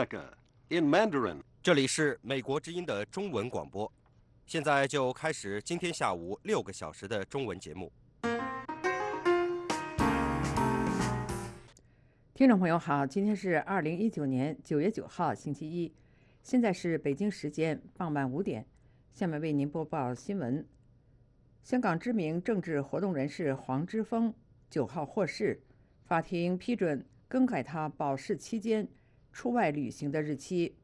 America in Mandarin. 这里是美国之音的中文广播，现在就开始今天下午六个小时的中文节目。听众朋友好，今天是二零一九年九月九号，星期一，现在是北京时间傍晚五点，下面为您播报新闻。香港知名政治活动人士黄之锋九号获释，法庭批准更改他保释期间出外旅行的日期。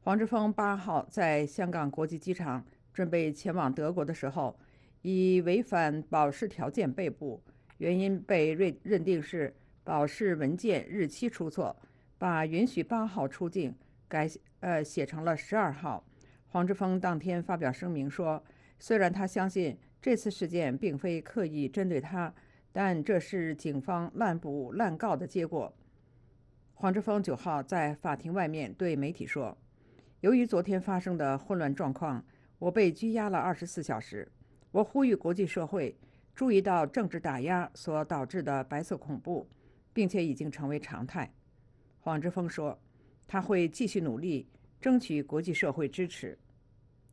黄之锋八号在香港国际机场准备前往德国的时候，以违反保释条件被捕，原因被认认定是保释文件日期出错，把允许八号出境改呃写成了十二号。黄之锋当天发表声明说。虽然他相信这次事件并非刻意针对他，但这是警方滥捕滥告的结果。黄之锋九号在法庭外面对媒体说：“由于昨天发生的混乱状况，我被拘押了二十四小时。我呼吁国际社会注意到政治打压所导致的白色恐怖，并且已经成为常态。”黄之锋说：“他会继续努力，争取国际社会支持。”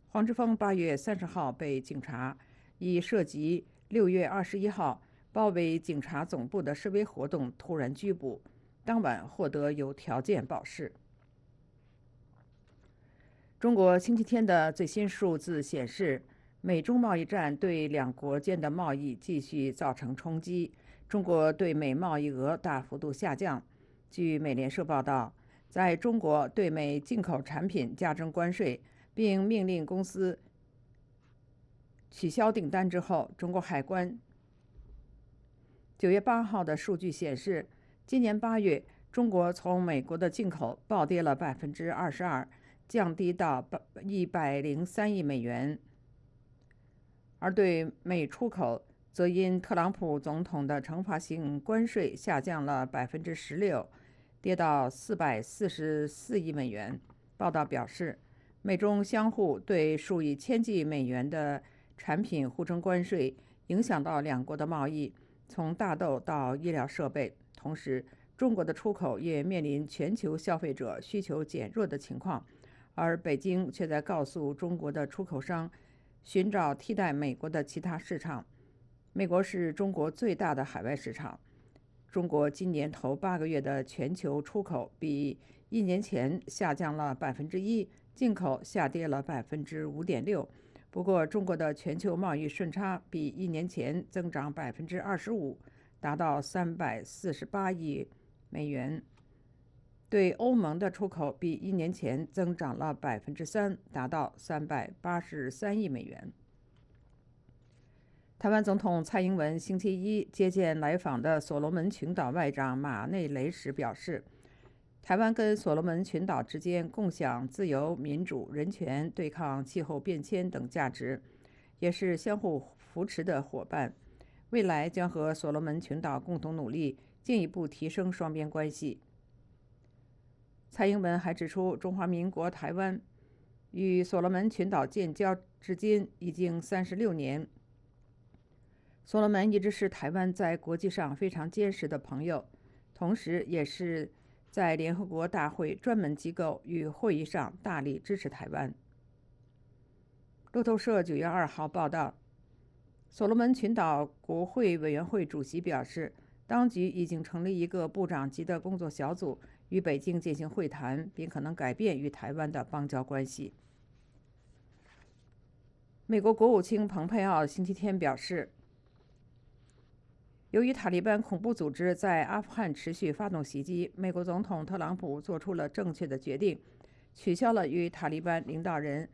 黄之锋八月三十号被警察以涉及六月二十一号包围警察总部的示威活动突然拘捕，当晚获得有条件保释。中国星期天的最新数字显示，美中贸易战对两国间的贸易继续造成冲击，中国对美贸易额大幅度下降。据美联社报道，在中国对美进口产品加征关税。并命令公司取消订单之后，中国海关九月八号的数据显示，今年八月中国从美国的进口暴跌了百分之二十二，降低到一百零三亿美元；而对美出口则因特朗普总统的惩罚性关税下降了百分之十六，跌到四百四十四亿美元。报道表示。美中相互对数以千计美元的产品互征关税，影响到两国的贸易，从大豆到医疗设备。同时，中国的出口也面临全球消费者需求减弱的情况，而北京却在告诉中国的出口商，寻找替代美国的其他市场。美国是中国最大的海外市场。中国今年头八个月的全球出口比一年前下降了百分之一。进口下跌了百分之五点六，不过中国的全球贸易顺差比一年前增长百分之二十五，达到三百四十八亿美元。对欧盟的出口比一年前增长了百分之三，达到三百八十三亿美元。台湾总统蔡英文星期一接见来访的所罗门群岛外长马内雷时表示。台湾跟所罗门群岛之间共享自由、民主、人权、对抗气候变迁等价值，也是相互扶持的伙伴。未来将和所罗门群岛共同努力，进一步提升双边关系。蔡英文还指出，中华民国台湾与所罗门群岛建交至今已经三十六年，所罗门一直是台湾在国际上非常坚实的朋友，同时也是。在联合国大会专门机构与会议上大力支持台湾。路透社九月二号报道，所罗门群岛国会委员会主席表示，当局已经成立一个部长级的工作小组，与北京进行会谈，并可能改变与台湾的邦交关系。美国国务卿蓬佩奥星期天表示。由于塔利班恐怖组织在阿富汗持续发动袭击，美国总统特朗普做出了正确的决定，取消了与塔利班领导人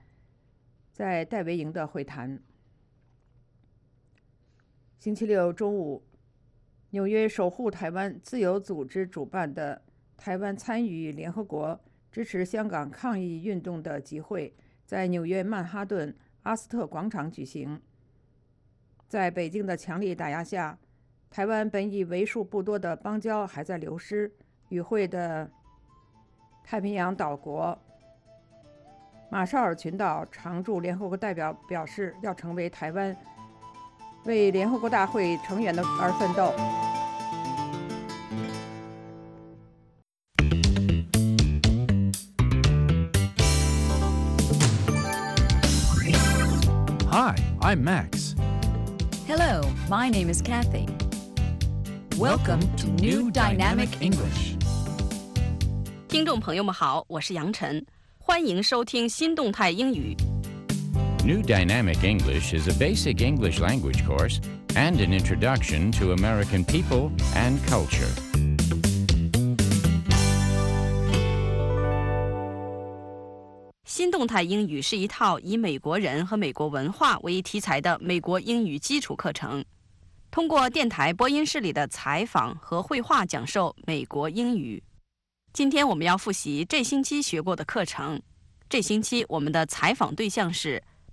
在戴维营的会谈。星期六中午，纽约守护台湾自由组织主办的台湾参与联合国支持香港抗议运动的集会，在纽约曼哈顿阿斯特广场举行。在北京的强力打压下。台湾本已为数不多的邦交还在流失。与会的太平洋岛国马绍尔群岛常驻联合国代表表示，要成为台湾为联合国大会成员的而奋斗 hi i'm max hello my name is cathy welcome to new dynamic english 听众朋友们好我是杨晨欢迎收听新动态英语 New Dynamic English is a basic English language course and an introduction to American people and culture. 新动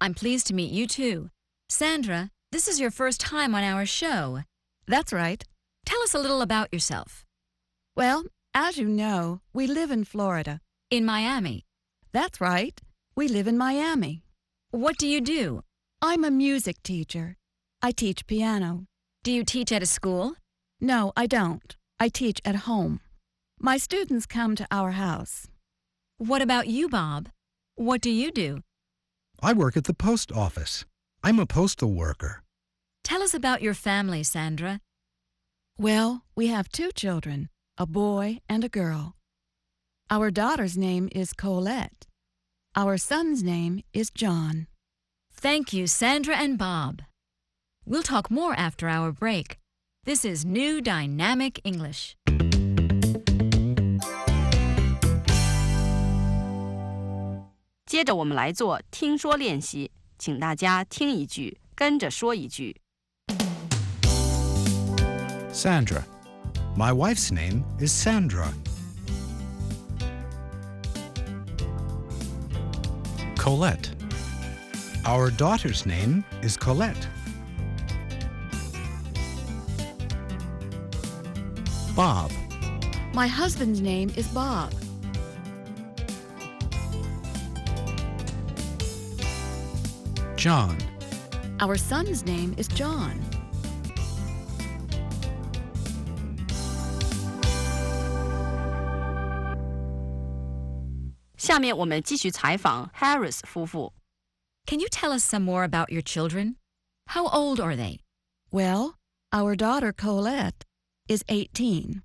I'm pleased to meet you too. Sandra, this is your first time on our show. That's right. Tell us a little about yourself. Well, as you know, we live in Florida. In Miami. That's right. We live in Miami. What do you do? I'm a music teacher. I teach piano. Do you teach at a school? No, I don't. I teach at home. My students come to our house. What about you, Bob? What do you do? I work at the post office. I'm a postal worker. Tell us about your family, Sandra. Well, we have two children, a boy and a girl. Our daughter's name is Colette. Our son's name is John. Thank you, Sandra and Bob. We'll talk more after our break. This is New Dynamic English. 接着我们来做听说练习，请大家听一句，跟着说一句。 Sandra. My wife's name is Sandra. Colette. Our daughter's name is Colette. Bob. My husband's name is Bob. John. Our son's name is John. Harris 夫妇。Can you tell us some more about your children? How old are they? Well, our daughter Colette is 18.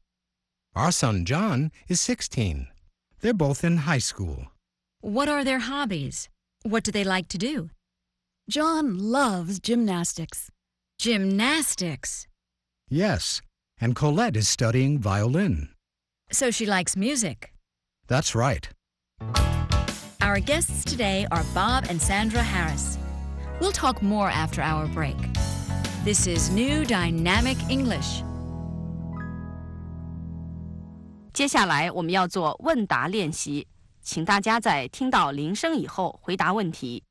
Our son John is 16. They're both in high school. What are their hobbies? What do they like to do? John loves gymnastics. Gymnastics. Yes, and Colette is studying violin. So she likes music. That's right. Our guests today are Bob and Sandra Harris. We'll talk more after our break. This is New Dynamic English. 接下来我们要做问答练习，请大家在听到铃声以后回答问题。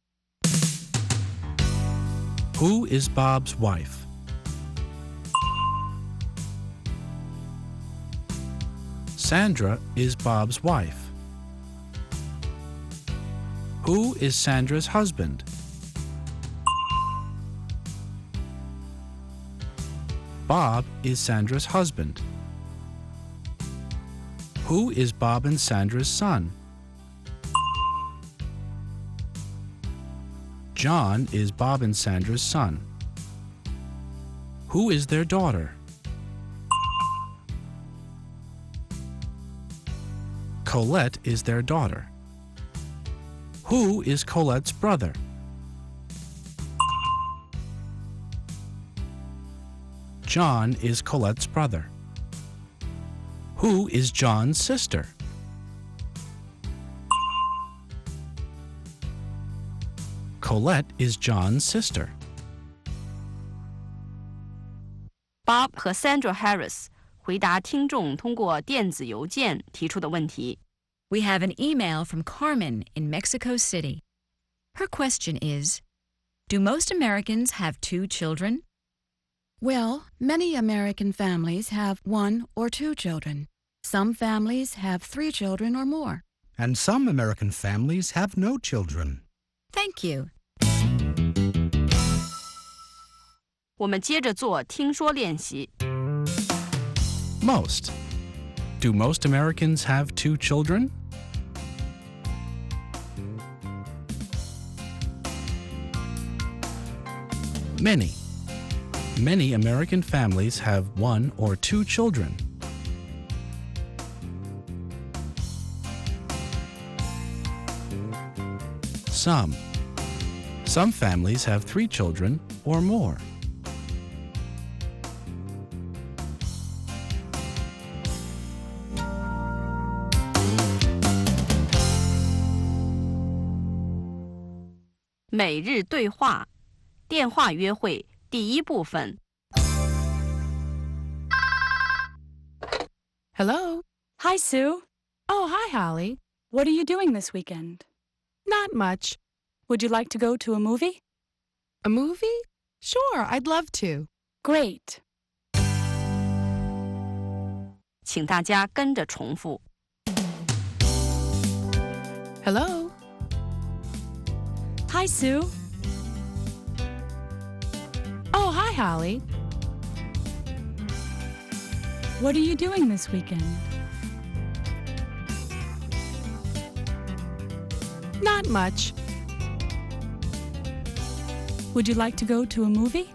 Who is Bob's wife? Sandra is Bob's wife. Who is Sandra's husband? Bob is Sandra's husband. Who is Bob and Sandra's son? John is Bob and Sandra's son. Who is their daughter? Colette is their daughter. Who is Colette's brother? John is Colette's brother. Who is John's sister? Colette is John's sister. Bob 和 Sandra Harris 回答听众通过电子邮件提出的问题。 We have an email from Carmen in Mexico City. Her question is Do most Americans have two children? Well, many American families have one or two children. Some families have three children or more. And some American families have no children. Thank you. 我们接着做听说练习。 Most. Do most Americans have two children? Many. Many American families have one or two children. Some. Some families have three children or more. 每日对话，电话约会第一部分。 Hello. Hi, Sue. Oh, hi, Holly. What are you doing this weekend? Not much. Would you like to go to a movie? A movie? Sure, I'd love to. Great. 请大家跟着重复。 Hello. Hi, Sue. Oh, hi, Holly. What are you doing this weekend? Not much. Would you like to go to a movie?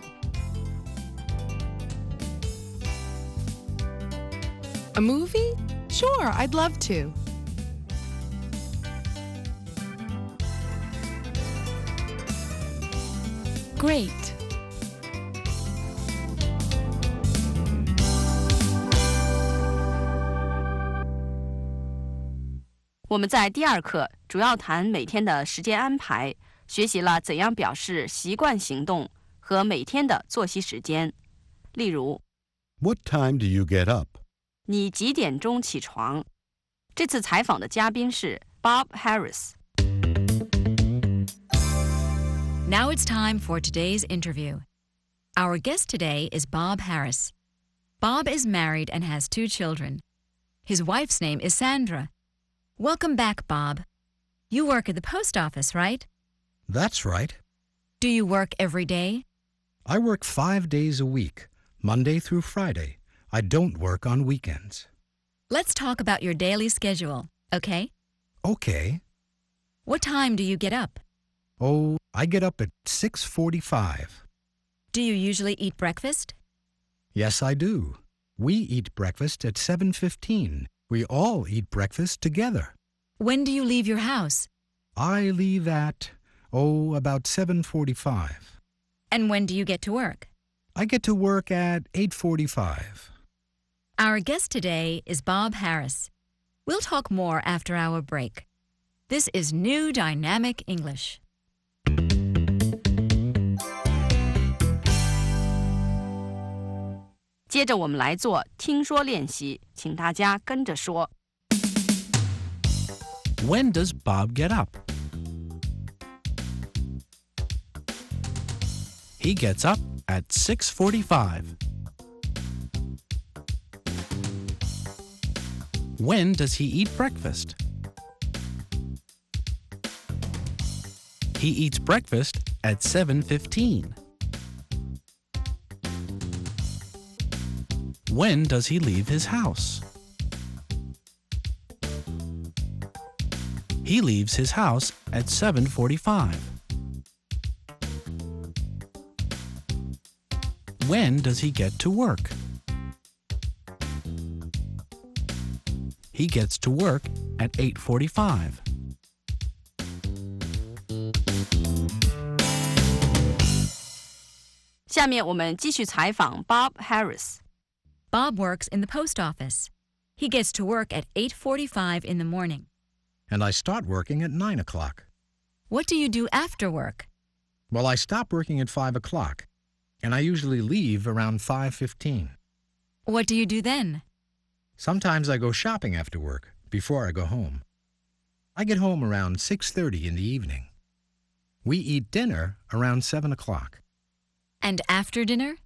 A movie? Sure, I'd love to. Great. 我们在第二课主要谈每天的时间安排，学习了怎样表示习惯行动和每天的作息时间。例如，What time do you get up? 你几点钟起床？这次采访的嘉宾是 Bob Harris。Now it's time for today's interview. Our guest today is Bob Harris. Bob is married and has two children. His wife's name is Sandra. Welcome back, Bob. You work at the post office, right? That's right. Do you work every day? I work five days a week, Monday through Friday. I don't work on weekends. Let's talk about your daily schedule, okay? Okay. What time do you get up? Oh, I get up at 6:45. Do you usually eat breakfast? Yes, I do. We eat breakfast at 7:15. We all eat breakfast together. When do you leave your house? I leave at oh, about 7:45. And when do you get to work? I get to work at 8:45. Our guest today is Bob Harris. We'll talk more after our break. This is New Dynamic English. 接着我们来做听说练习，请大家跟着说。 When does Bob get up? He gets up at 6:45. When does he eat breakfast? He eats breakfast at 7:15. when does he leave his house? He leaves his house at 7:45. When does he get to work? He gets to work at 8:45. Bob Harris。Bob works in the post office. He gets to work at 8:45 in the morning. And I start working at 9 o'clock. What do you do after work? Well, I stop working at 5 o'clock, and I usually leave around 5:15. What do you do then? Sometimes I go shopping after work before I go home. I get home around 6:30 in the evening. We eat dinner around 7 o'clock. And after dinner?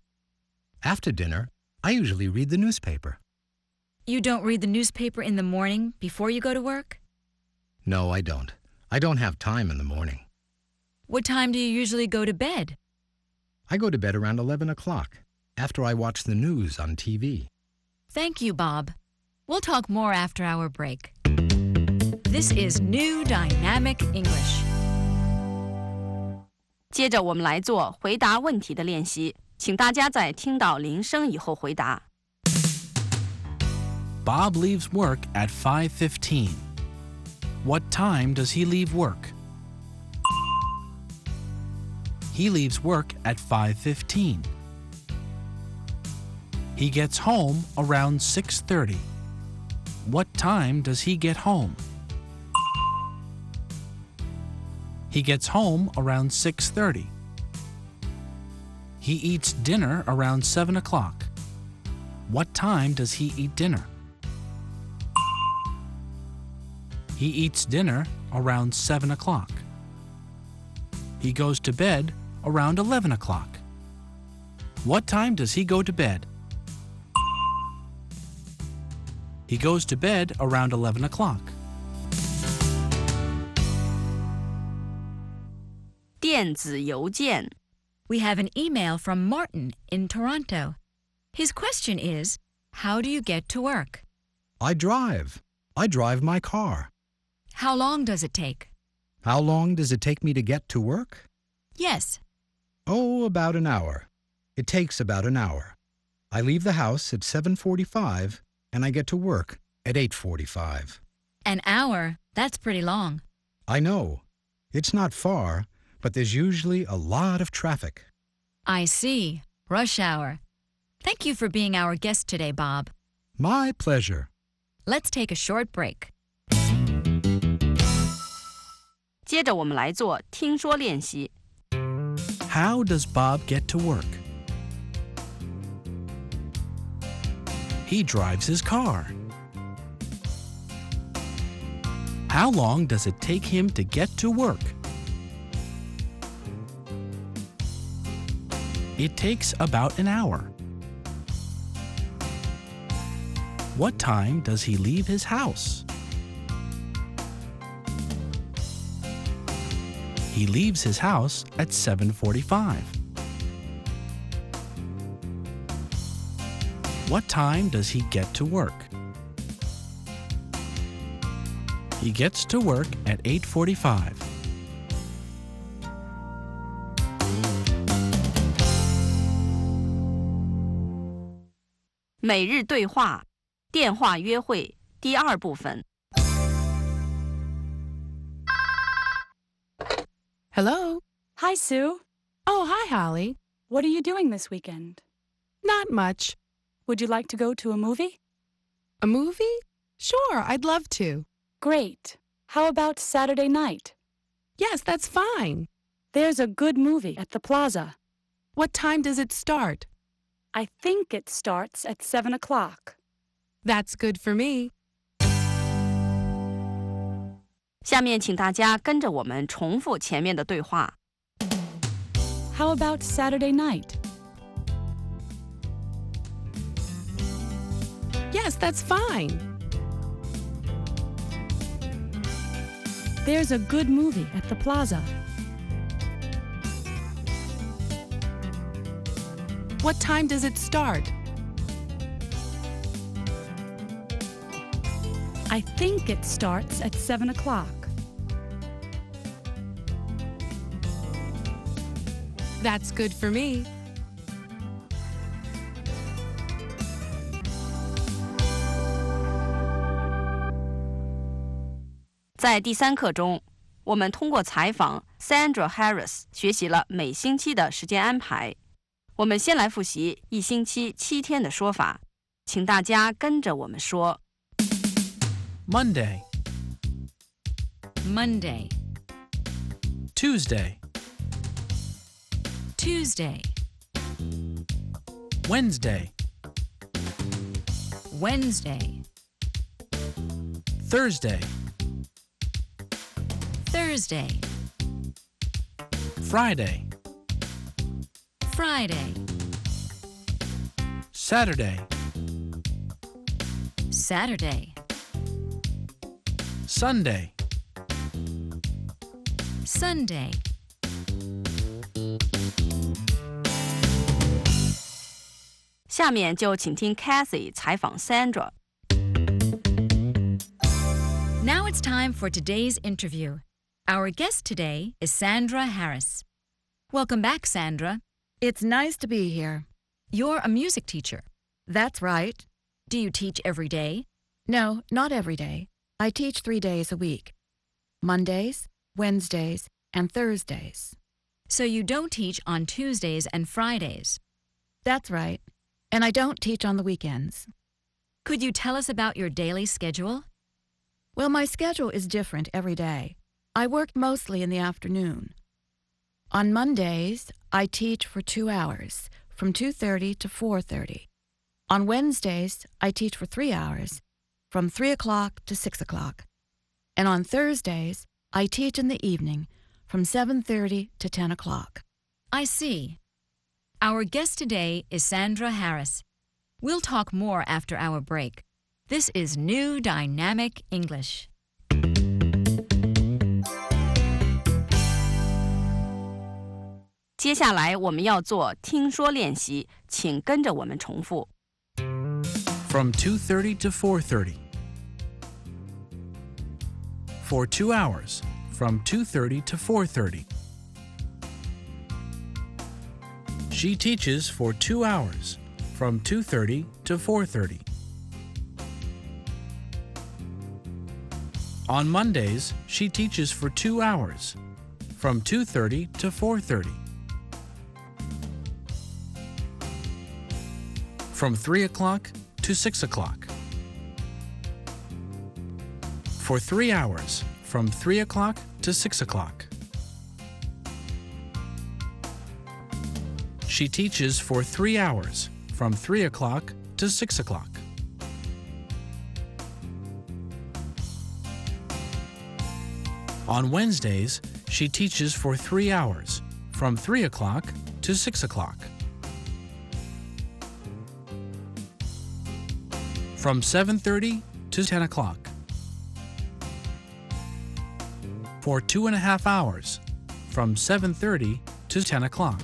After dinner, I usually read the newspaper. You don't read the newspaper in the morning before you go to work? No, I don't. I don't have time in the morning. What time do you usually go to bed? I go to bed around 11 o'clock after I watch the news on TV. Thank you, Bob. We'll talk more after our break. This is New Dynamic English. 接着我们来做回答问题的练习， 请大家在听到铃声以后回答。 Bob leaves work at 5:15. What time does he leave work? He leaves work at 5:15. He gets home around 6:30. What time does he get home? He gets home around 6:30. He eats dinner around 7 o'clock. What time does he eat dinner? He eats dinner around 7 o'clock. He goes to bed around 11 o'clock. What time does he go to bed? He goes to bed around 11 o'clock. 电子邮件， we have an email from Martin in Toronto. His question is How do you get to work? I drive. I drive my car. How long does it take? How long does it take me to get to work? Yes. Oh, about an hour. It takes about an hour. I leave the house at 7:45 and I get to work at 8:45. An hour? That's pretty long. I know. It's not far, but there's usually a lot of traffic. I see. Rush hour. Thank you for being our guest today, Bob. My pleasure. Let's take a short break. 接着我们来做听说练习。 How does Bob get to work? He drives his car. How long does it take him to get to work? It takes about an hour. What time does he leave his house? He leaves his house at 7:45. What time does he get to work? He gets to work at 8:45. 每日对话，电话约会第二部分。 Hello? Hi, Sue. Oh, hi, Holly. What are you doing this weekend? Not much. Would you like to go to a movie? A movie? Sure, I'd love to. Great. How about Saturday night? Yes, that's fine. There's a good movie at the plaza. What time does it start? I think it starts at 7 o'clock. That's good for me. 下面请大家跟着我们重复前面的对话。 How about Saturday night? Yes, that's fine. There's a good movie at the plaza. What time does it start? I think it starts at 7 o'clock. That's good for me. 在第三课中，我们通过采访 Sandra Harris 学习了每星期的时间安排。 我们先来复习一星期七天的说法，请大家跟着我们说。 Monday, Monday, Tuesday, Tuesday, Wednesday, Wednesday, Thursday, Thursday, Friday, Friday, Saturday, Saturday, Sunday, Sunday. Now it's time for today's interview. Our guest today is Sandra Harris. Welcome back, Sandra. It's nice to be here. You're a music teacher. That's right. Do you teach every day? No, not every day. I teach three days a week Mondays, Wednesdays, and Thursdays. So you don't teach on Tuesdays and Fridays. That's right. And I don't teach on the weekends. Could you tell us about your daily schedule? Well, my schedule is different every day. I work mostly in the afternoon. On Mondays, I teach for 2 hours, from 2:30 to 4:30. On Wednesdays, I teach for 3 hours, from 3 o'clock to 6 o'clock. And on Thursdays, I teach in the evening, from 7:30 to 10 o'clock. I see. Our guest today is Sandra Harris. We'll talk more after our break. This is New Dynamic English. 接下来我们要做听说练习，请跟着我们重复。 from 2:30 to 4:30. For 2 hours, from 2:30 to 4:30. She teaches for 2 hours, from 2:30 to 4:30. On Mondays, she teaches for 2 hours, from 2:30 to 4:30. From 3 o'clock to 6 o'clock. For 3 hours, from 3 o'clock to 6 o'clock. She teaches for 3 hours, from 3 o'clock to 6 o'clock. On Wednesdays, she teaches for 3 hours, from 3 o'clock to 6 o'clock. From 7.30 to 10 o'clock. For two and a half hours, from 7.30 to 10 o'clock.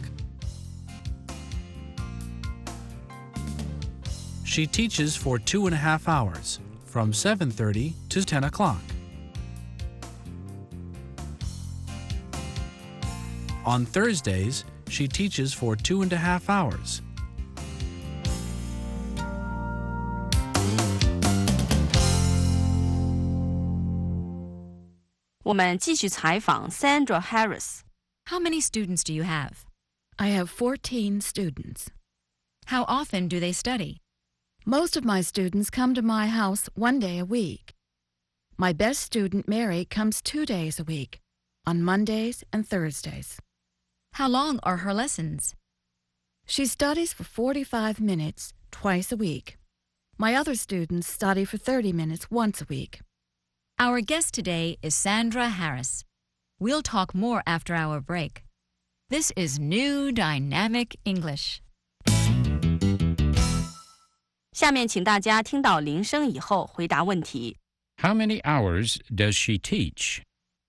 She teaches for two and a half hours, from 7.30 to 10 o'clock. On Thursdays, she teaches for two and a half hours. 我们继续采访 Sandra Harris。 How many students do you have? I have 14 students. How often do they study? Most of my students come to my house one day a week. My best student, Mary, comes two days a week, on Mondays and Thursdays. How long are her lessons? She studies for 45 minutes twice a week. My other students study for 30 minutes once a week. Our guest today is Sandra Harris. We'll talk more after our break. This is New Dynamic English. 下面请大家听到铃声以后回答问题。 How many hours does she teach?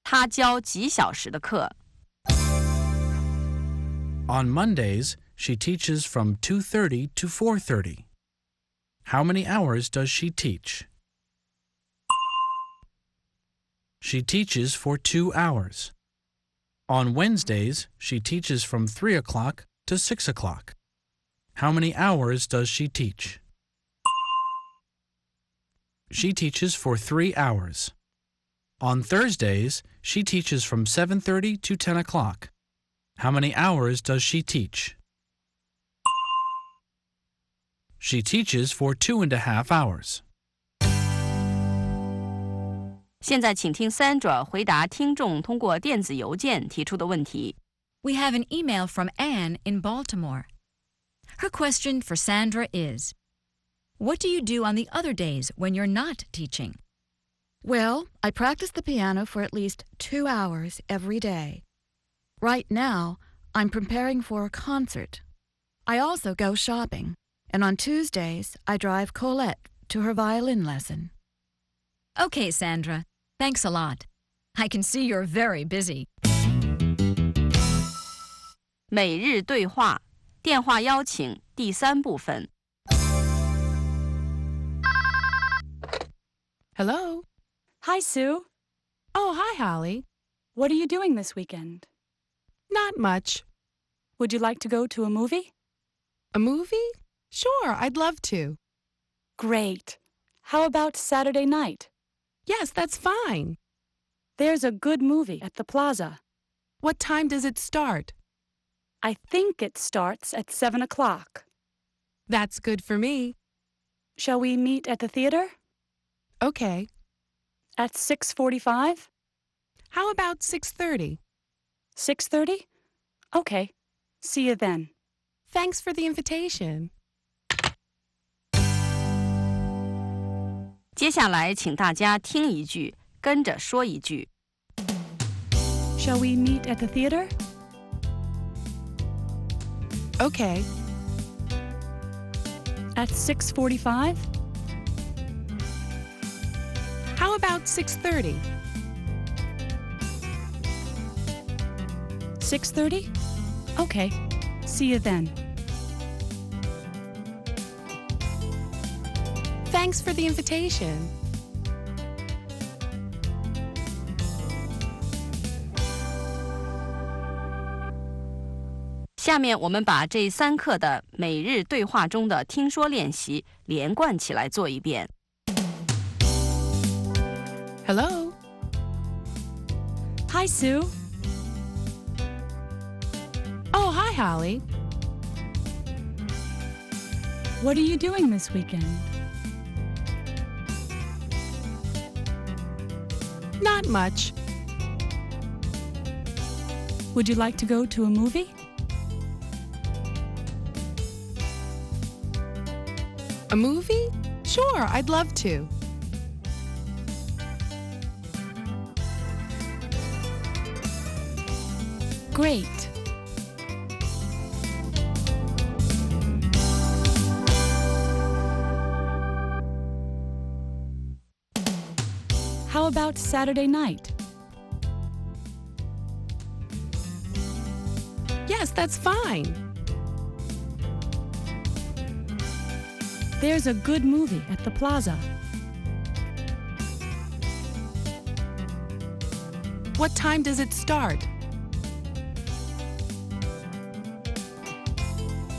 她教几小时的课？ On Mondays, she teaches from 2:30 to 4:30. How many hours does she teach? She teaches for 2 hours. On Wednesdays, she teaches from 3 o'clock to 6 o'clock. How many hours does she teach? She teaches for 3 hours. On Thursdays, she teaches from 7:30 to 10 o'clock. How many hours does she teach? She teaches for two and a half hours. 现在请听 Sandra 回答听众通过电子邮件提出的问题。 We have an email from Anne in Baltimore. Her question for Sandra is What do you do on the other days when you're not teaching? Well, I practice the piano for at least two hours every day. Right now, I'm preparing for a concert. I also go shopping, and on Tuesdays, I drive Colette to her violin lesson. Okay, Sandra. Thanks a lot. I can see you're very busy. 每日对话电话邀请第三部分。 Hello. Hi, Sue. Oh, hi, Holly. What are you doing this weekend? Not much. Would you like to go to a movie? A movie? Sure, I'd love to. Great. How about Saturday night? Yes, that's fine. There's a good movie at the plaza. What time does it start? I think it starts at 7 o'clock. That's good for me. Shall we meet at the theater? Okay. At 6.45? How about 6:30? 6.30? Okay. See you then. Thanks for the invitation. 接下来，请大家听一句，跟着说一句。 Shall we meet at the theater? Okay. At 6.45? How about 6:30? 6.30? Okay. See you then. Thanks for the invitation. 下面我们把这三课的每日对话中的听说练习连贯起来做一遍。 Hello. Hi, Sue. Oh, hi, Holly. What are you doing this weekend? Not much. Would you like to go to a movie? A movie? Sure, I'd love to. Great. About Saturday night? Yes, that's fine. There's a good movie at the plaza. What time does it start?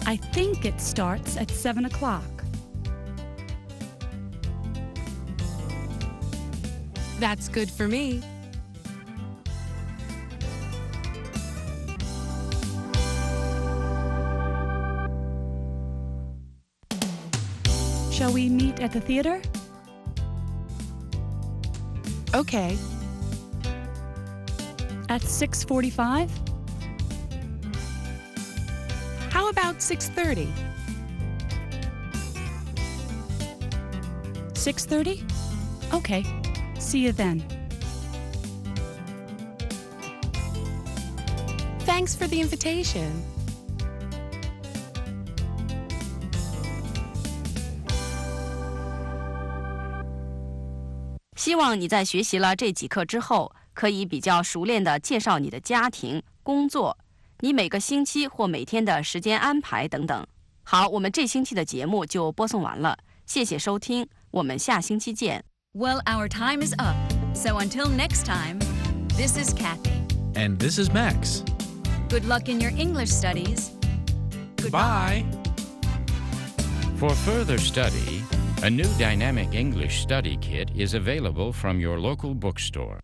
I think it starts at 7 o'clock. That's good for me. Shall we meet at the theater? Okay. At 6.45? How about 6:30? 6.30? Okay. See you then. Thanks for the invitation. 希望你在学习了这几课之后，可以比较熟练地介绍你的家庭、工作、你每个星期或每天的时间安排等等。好，我们这星期的节目就播送完了，谢谢收听，我们下星期见。Well, our time is up. So until next time, this is Kathy. And this is Max. Good luck in your English studies. Bye. For further study, a new dynamic English study kit is available from your local bookstore.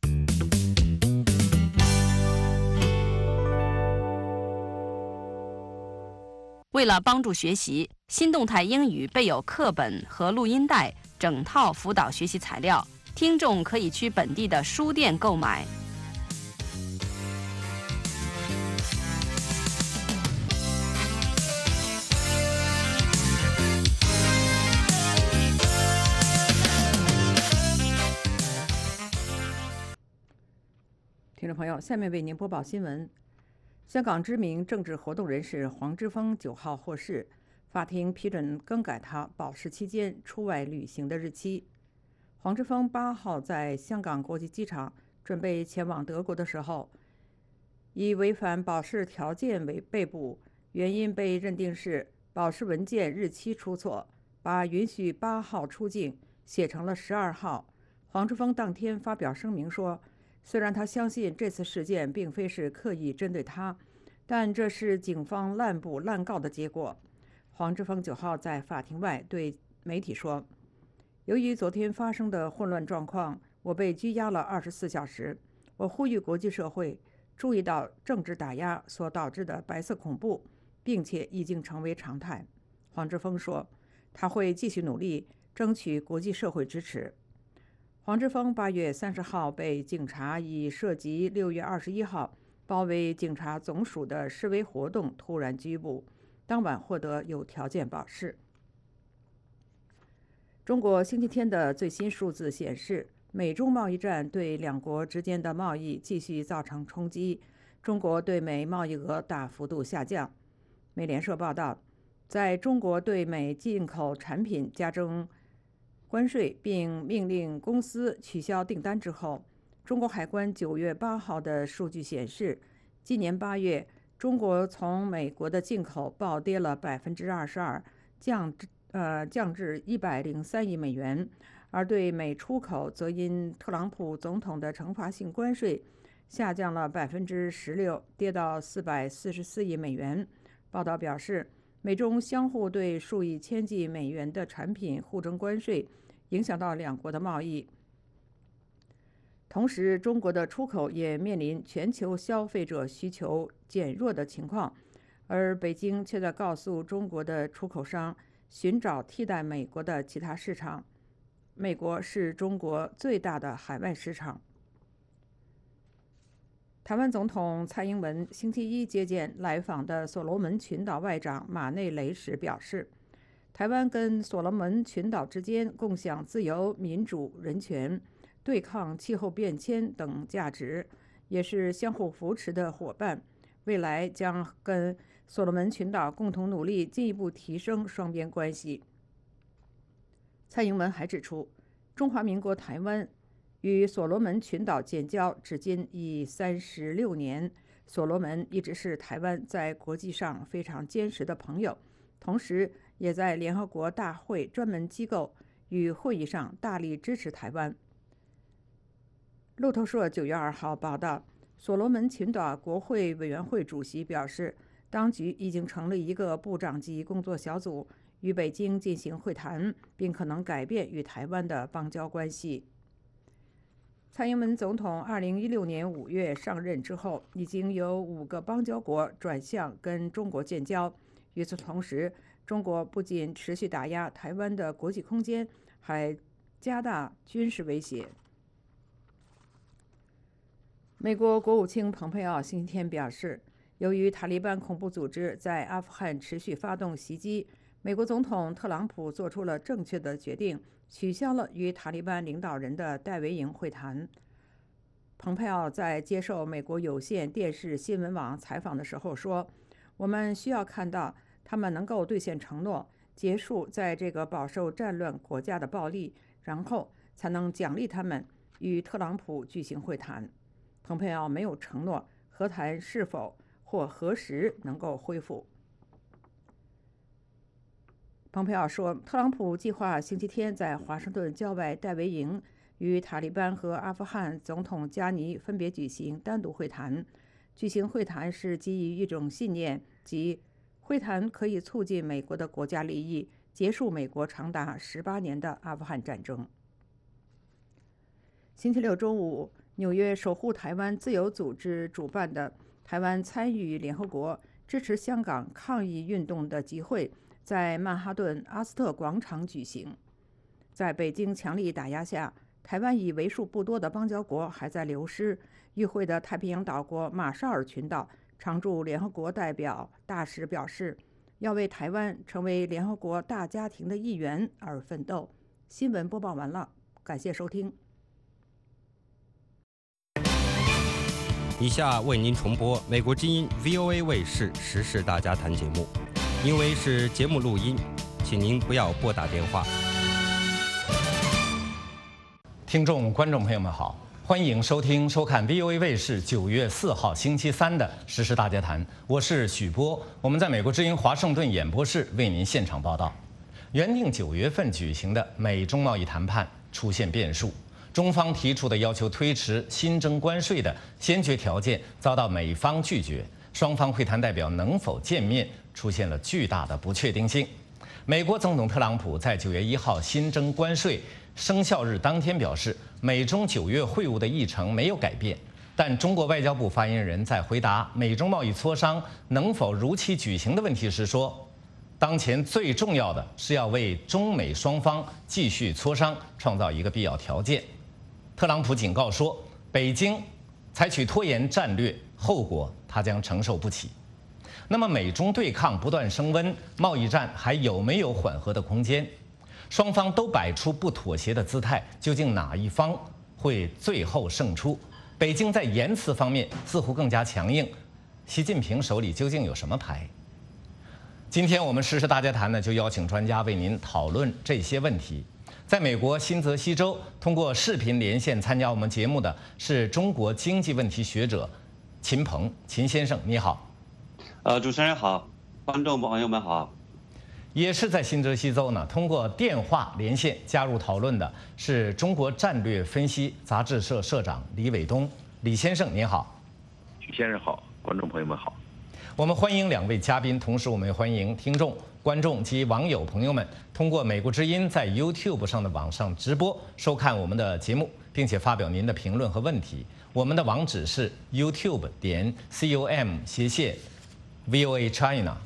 整套辅导学习材料，听众可以去本地的书店购买。听众朋友，下面为您播报新闻。香港知名政治活动人士黄之锋九号获释，法庭批准更改他保释期间出外旅行的日期。黄之锋八号在香港国际机场准备前往德国的时候，以违反保释条件为被捕，原因被认定是保释文件日期出错，把允许八号出境写成了十二号。黄之锋当天发表声明说。虽然他相信这次事件并非是刻意针对他，但这是警方滥捕滥告的结果。黄之锋九号在法庭外对媒体说：“由于昨天发生的混乱状况，我被拘押了二十四小时。我呼吁国际社会注意到政治打压所导致的白色恐怖，并且已经成为常态。”黄之锋说：“他会继续努力，争取国际社会支持。”黄之锋八月三十号被警察以涉及六月二十一号包围警察总署的示威活动突然拘捕，当晚获得有条件保释。中国星期天的最新数字显示，美中贸易战对两国之间的贸易继续造成冲击，中国对美贸易额大幅度下降。美联社报道，在中国对美进口产品加征。关税，并命令公司取消订单之后，中国海关九月八号的数据显示，今年八月中国从美国的进口暴跌了百分之二十二，降至呃降至一百零三亿美元，而对美出口则因特朗普总统的惩罚性关税下降了百分之十六，跌到四百四十四亿美元。报道表示，美中相互对数以千计美元的产品互征关税。影响到两国的贸易，同时中国的出口也面临全球消费者需求减弱的情况，而北京却在告诉中国的出口商寻找替代美国的其他市场。美国是中国最大的海外市场。台湾总统蔡英文星期一接见来访的所罗门群岛外长马内雷时表示。台湾跟所罗门群岛之间共享自由、民主、人权、对抗气候变迁等价值，也是相互扶持的伙伴。未来将跟所罗门群岛共同努力，进一步提升双边关系。蔡英文还指出，中华民国台湾与所罗门群岛建交至今已三十六年，所罗门一直是台湾在国际上非常坚实的朋友，同时。也在联合国大会专门机构与会议上大力支持台湾。路透社九月二号报道，所罗门群岛国会委员会主席表示，当局已经成立一个部长级工作小组，与北京进行会谈，并可能改变与台湾的邦交关系。蔡英文总统二零一六年五月上任之后，已经有五个邦交国转向跟中国建交。与此同时，中国不仅持续打压台湾的国际空间，还加大军事威胁。美国国务卿蓬佩奥星期天表示，由于塔利班恐怖组织在阿富汗持续发动袭击，美国总统特朗普做出了正确的决定，取消了与塔利班领导人的戴维营会谈。蓬佩奥在接受美国有线电视新闻网采访的时候说：“我们需要看到。”他们能够兑现承诺，结束在这个饱受战乱国家的暴力，然后才能奖励他们与特朗普举行会谈。蓬佩奥没有承诺和谈是否或何时能够恢复。蓬佩奥说，特朗普计划星期天在华盛顿郊外戴维营与塔利班和阿富汗总统加尼分别举行单独会谈。举行会谈是基于一种信念，即。会谈可以促进美国的国家利益，结束美国长达十八年的阿富汗战争。星期六中午，纽约守护台湾自由组织主办的台湾参与联合国支持香港抗议运动的集会，在曼哈顿阿斯特广场举行。在北京强力打压下，台湾以为数不多的邦交国还在流失。与会的太平洋岛国马绍尔群岛。常驻联合国代表大使表示，要为台湾成为联合国大家庭的一员而奋斗。新闻播报完了，感谢收听。以下为您重播美国之音 VOA 卫视时事大家谈节目，因为是节目录音，请您不要拨打电话。听众、观众朋友们好，欢迎收听、收看 VOA 卫视九月四号星期三的时事大家谈，我是许波，我们在美国之音华盛顿演播室为您现场报道。原定九月份举行的美中贸易谈判出现变数。中方提出的要求推迟新增关税的先决条件遭到美方拒绝，双方会谈代表能否见面出现了巨大的不确定性。美国总统特朗普在九月一号新增关税生效日当天表示，美中九月会晤的议程没有改变。但中国外交部发言人在回答美中贸易磋商能否如期举行的问题时说，当前最重要的是要为中美双方继续磋商创造一个必要条件。特朗普警告说，北京采取拖延战略，后果他将承受不起。那么，美中对抗不断升温，贸易战还有没有缓和的空间？双方都摆出不妥协的姿态，究竟哪一方会最后胜出？北京在言辞方面似乎更加强硬，习近平手里究竟有什么牌？今天我们时事大家谈呢，就邀请专家为您讨论这些问题。在美国新泽西州，通过视频连线参加我们节目的是中国经济问题学者秦鹏，秦先生你好。呃，主持人好，观众朋友们好。也是在新泽西州呢，通过电话连线加入讨论的是中国战略分析杂志社社长李伟东，李先生您好。许先生好，观众朋友们好。我们欢迎两位嘉宾，同时我们也欢迎听众。观众及网友朋友们，通过美国之音在 YouTube 上的网上直播收看我们的节目，并且发表您的评论和问题。我们的网址是 YouTube 点 com 斜线 VOA China。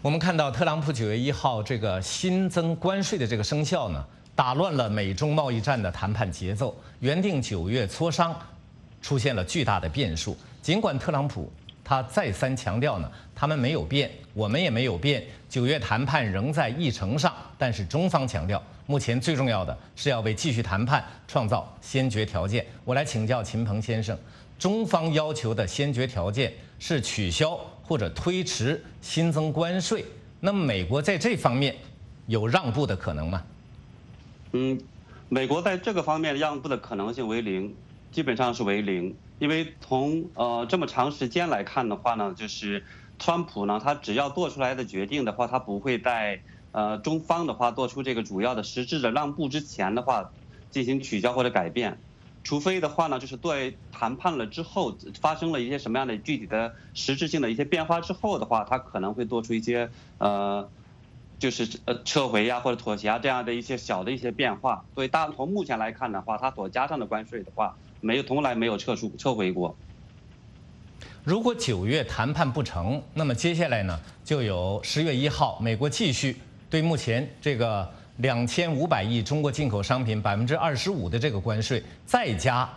我们看到特朗普九月一号这个新增关税的这个生效呢，打乱了美中贸易战的谈判节奏，原定九月磋商出现了巨大的变数。尽管特朗普。他再三强调呢，他们没有变，我们也没有变。九月谈判仍在议程上，但是中方强调，目前最重要的是要为继续谈判创造先决条件。我来请教秦鹏先生，中方要求的先决条件是取消或者推迟新增关税，那么美国在这方面有让步的可能吗？嗯，美国在这个方面让步的可能性为零，基本上是为零。因为从呃这么长时间来看的话呢，就是特朗普呢，他只要做出来的决定的话，他不会在呃中方的话做出这个主要的实质的让步之前的话进行取消或者改变，除非的话呢，就是对谈判了之后发生了一些什么样的具体的实质性的一些变化之后的话，他可能会做出一些呃就是呃撤回呀或者妥协啊这样的一些小的一些变化。所以大从目前来看的话，他所加上的关税的话。没有，从来没有撤出、撤回过。如果九月谈判不成，那么接下来呢，就有十月一号，美国继续对目前这个两千五百亿中国进口商品百分之二十五的这个关税再加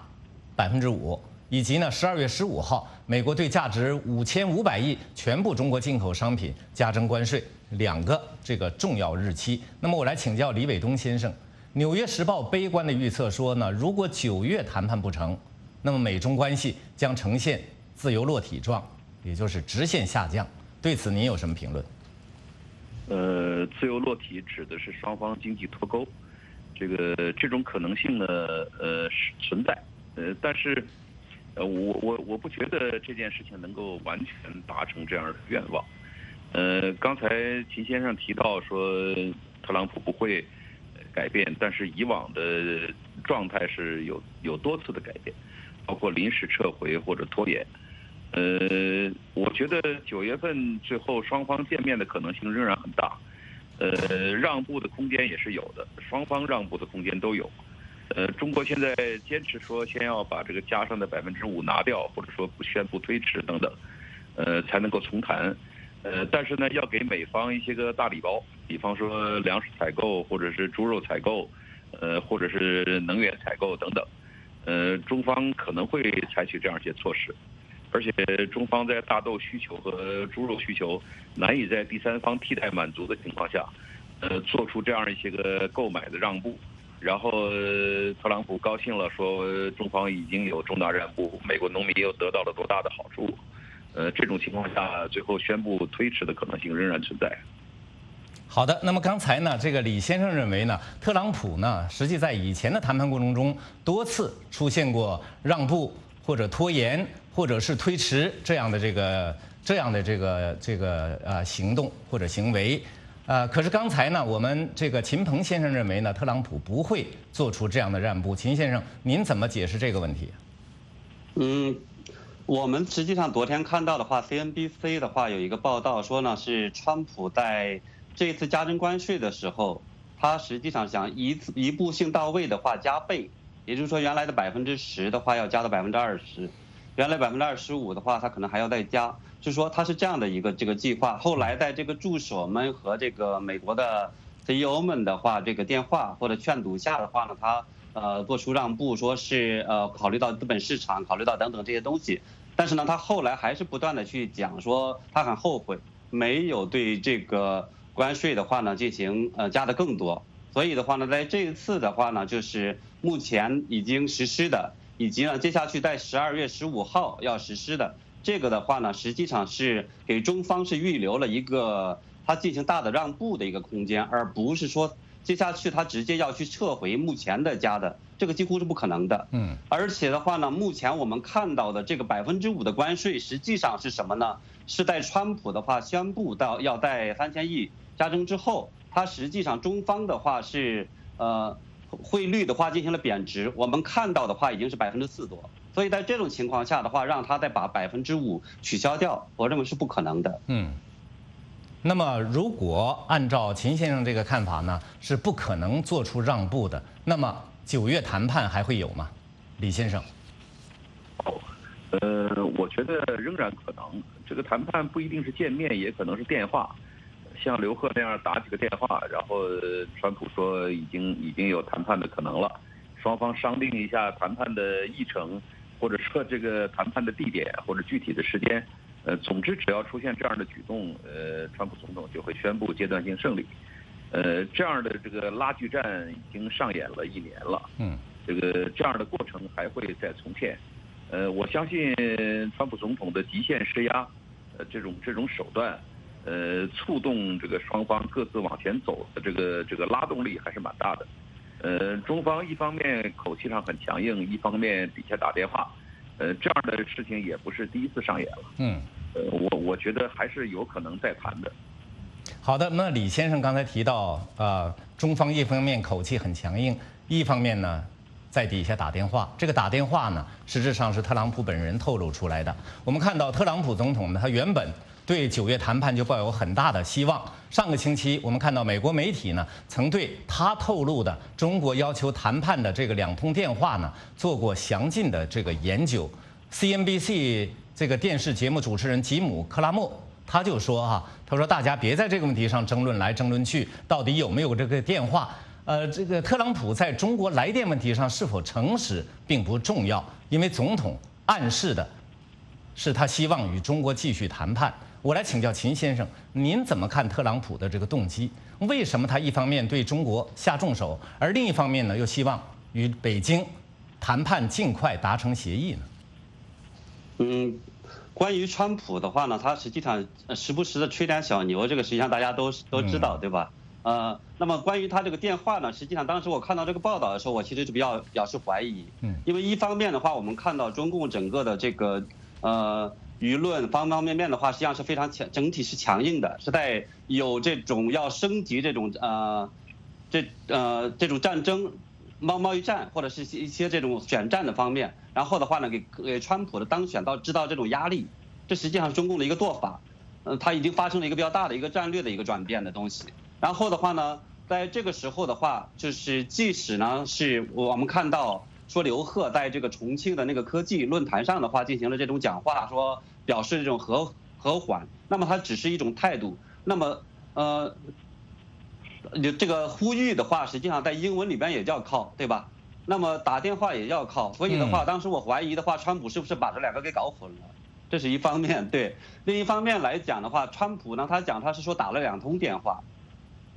百分之五，以及呢，十二月十五号，美国对价值五千五百亿全部中国进口商品加征关税两个这个重要日期。那么我来请教李伟东先生。《纽约时报》悲观的预测说呢，如果九月谈判不成，那么美中关系将呈现自由落体状，也就是直线下降。对此您有什么评论？呃，自由落体指的是双方经济脱钩，这个这种可能性呢，呃，是存在。呃，但是，呃，我我我不觉得这件事情能够完全达成这样的愿望。呃，刚才秦先生提到说，特朗普不会。改变，但是以往的状态是有有多次的改变，包括临时撤回或者拖延。呃，我觉得九月份最后双方见面的可能性仍然很大，呃，让步的空间也是有的，双方让步的空间都有。呃，中国现在坚持说先要把这个加上的百分之五拿掉，或者说不宣布推迟等等，呃，才能够重谈。呃，但是呢，要给美方一些个大礼包，比方说粮食采购，或者是猪肉采购，呃，或者是能源采购等等，呃，中方可能会采取这样一些措施，而且中方在大豆需求和猪肉需求难以在第三方替代满足的情况下，呃，做出这样一些个购买的让步，然后特朗普高兴了，说中方已经有重大让步，美国农民又得到了多大的好处。呃，这种情况下，最后宣布推迟的可能性仍然存在。好的，那么刚才呢，这个李先生认为呢，特朗普呢，实际在以前的谈判过程中多次出现过让步或者拖延或者是推迟这样的这个这样的这个这个呃行动或者行为。呃，可是刚才呢，我们这个秦鹏先生认为呢，特朗普不会做出这样的让步。秦先生，您怎么解释这个问题？嗯，我们实际上昨天看到的话，CNBC 的话有一个报道说呢，是川普在这次加征关税的时候，他实际上想一次一步性到位的话加倍，也就是说原来的百分之十的话要加到百分之二十，原来百分之二十五的话他可能还要再加。就是说他是这样的一个这个计划，后来在这个助手们和这个美国的 CEO 们的话，这个电话或者劝阻下的话呢，他呃做出让步，说是呃考虑到资本市场，考虑到等等这些东西，但是呢，他后来还是不断的去讲说他很后悔没有对这个关税的话呢进行呃加的更多，所以的话呢，在这一次的话呢，就是目前已经实施的，以及呢接下去在十二月十五号要实施的。这个的话呢，实际上是给中方是预留了一个他进行大的让步的一个空间，而不是说接下去他直接要去撤回目前的加的，这个几乎是不可能的。嗯。而且的话呢，目前我们看到的这个百分之五的关税，实际上是什么呢？是在川普的话宣布到要在三千亿加征之后，它实际上中方的话是呃汇率的话进行了贬值，我们看到的话已经是百分之四多。所以在这种情况下的话，让他再把百分之五取消掉，我认为是不可能的。嗯。那么，如果按照秦先生这个看法呢，是不可能做出让步的。那么，九月谈判还会有吗？李先生。哦，呃，我觉得仍然可能。这个谈判不一定是见面，也可能是电话，像刘鹤那样打几个电话，然后川普说已经已经有谈判的可能了，双方商定一下谈判的议程。或者说这个谈判的地点或者具体的时间，呃，总之只要出现这样的举动，呃，川普总统就会宣布阶段性胜利。呃，这样的这个拉锯战已经上演了一年了。嗯。这个这样的过程还会再重现。呃，我相信川普总统的极限施压，呃，这种这种手段，呃，触动这个双方各自往前走的这个这个拉动力还是蛮大的。呃，中方一方面口气上很强硬，一方面底下打电话，呃，这样的事情也不是第一次上演了。嗯，呃，我我觉得还是有可能再谈的。好的，那李先生刚才提到，呃，中方一方面口气很强硬，一方面呢在底下打电话。这个打电话呢，实质上是特朗普本人透露出来的。我们看到特朗普总统呢，他原本。对九月谈判就抱有很大的希望。上个星期，我们看到美国媒体呢，曾对他透露的中国要求谈判的这个两通电话呢，做过详尽的这个研究。CNBC 这个电视节目主持人吉姆·克拉默他就说哈，他说大家别在这个问题上争论来争论去，到底有没有这个电话？呃，这个特朗普在中国来电问题上是否诚实并不重要，因为总统暗示的是他希望与中国继续谈判。我来请教秦先生，您怎么看特朗普的这个动机？为什么他一方面对中国下重手，而另一方面呢又希望与北京谈判尽快达成协议呢？嗯，关于川普的话呢，他实际上时不时的吹点小牛，这个实际上大家都都知道，对吧？呃，那么关于他这个电话呢，实际上当时我看到这个报道的时候，我其实是比较表示怀疑。嗯，因为一方面的话，我们看到中共整个的这个呃。舆论方方面面的话，实际上是非常强，整体是强硬的，是在有这种要升级这种呃，这呃这种战争贸贸易战或者是一些这种选战的方面，然后的话呢，给给川普的当选到制造这种压力，这实际上是中共的一个做法，嗯，它已经发生了一个比较大的一个战略的一个转变的东西。然后的话呢，在这个时候的话，就是即使呢是我们看到说刘鹤在这个重庆的那个科技论坛上的话进行了这种讲话，说。表示这种和和缓，那么它只是一种态度。那么，呃，你这个呼吁的话，实际上在英文里边也叫 call，对吧？那么打电话也要 call，所以的话，当时我怀疑的话，川普是不是把这两个给搞混了？这是一方面，对。另一方面来讲的话，川普呢，他讲他是说打了两通电话，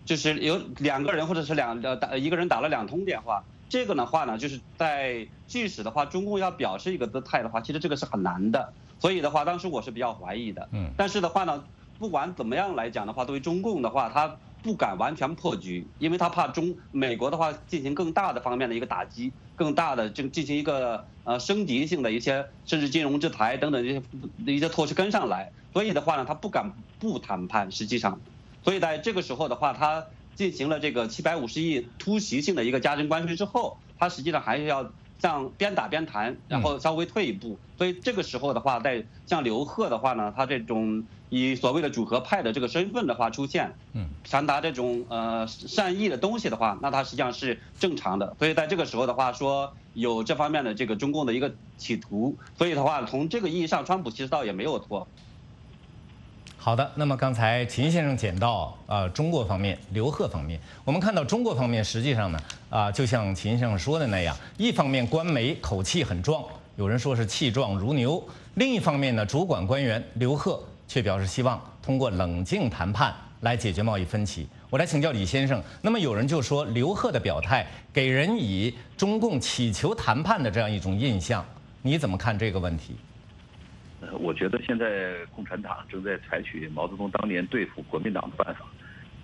就是有两个人或者是两呃打一个人打了两通电话，这个的话呢，就是在即使的话，中共要表示一个姿态的话，其实这个是很难的。所以的话，当时我是比较怀疑的。嗯。但是的话呢，不管怎么样来讲的话，对于中共的话，他不敢完全破局，因为他怕中美国的话进行更大的方面的一个打击，更大的就进行一个呃升级性的一些甚至金融制裁等等这些一些措施跟上来。所以的话呢，他不敢不谈判，实际上，所以在这个时候的话，他进行了这个七百五十亿突袭性的一个加征关税之后，他实际上还是要。像边打边谈，然后稍微退一步，所以这个时候的话，在像刘鹤的话呢，他这种以所谓的主和派的这个身份的话出现，嗯，传达这种呃善意的东西的话，那他实际上是正常的。所以在这个时候的话，说有这方面的这个中共的一个企图，所以的话，从这个意义上，川普其实倒也没有错。好的，那么刚才秦先生讲到呃中国方面，刘鹤方面，我们看到中国方面实际上呢啊，就像秦先生说的那样，一方面官媒口气很壮，有人说是气壮如牛；另一方面呢，主管官员刘鹤却表示希望通过冷静谈判来解决贸易分歧。我来请教李先生，那么有人就说刘鹤的表态给人以中共乞求谈判的这样一种印象，你怎么看这个问题？呃，我觉得现在共产党正在采取毛泽东当年对付国民党的办法，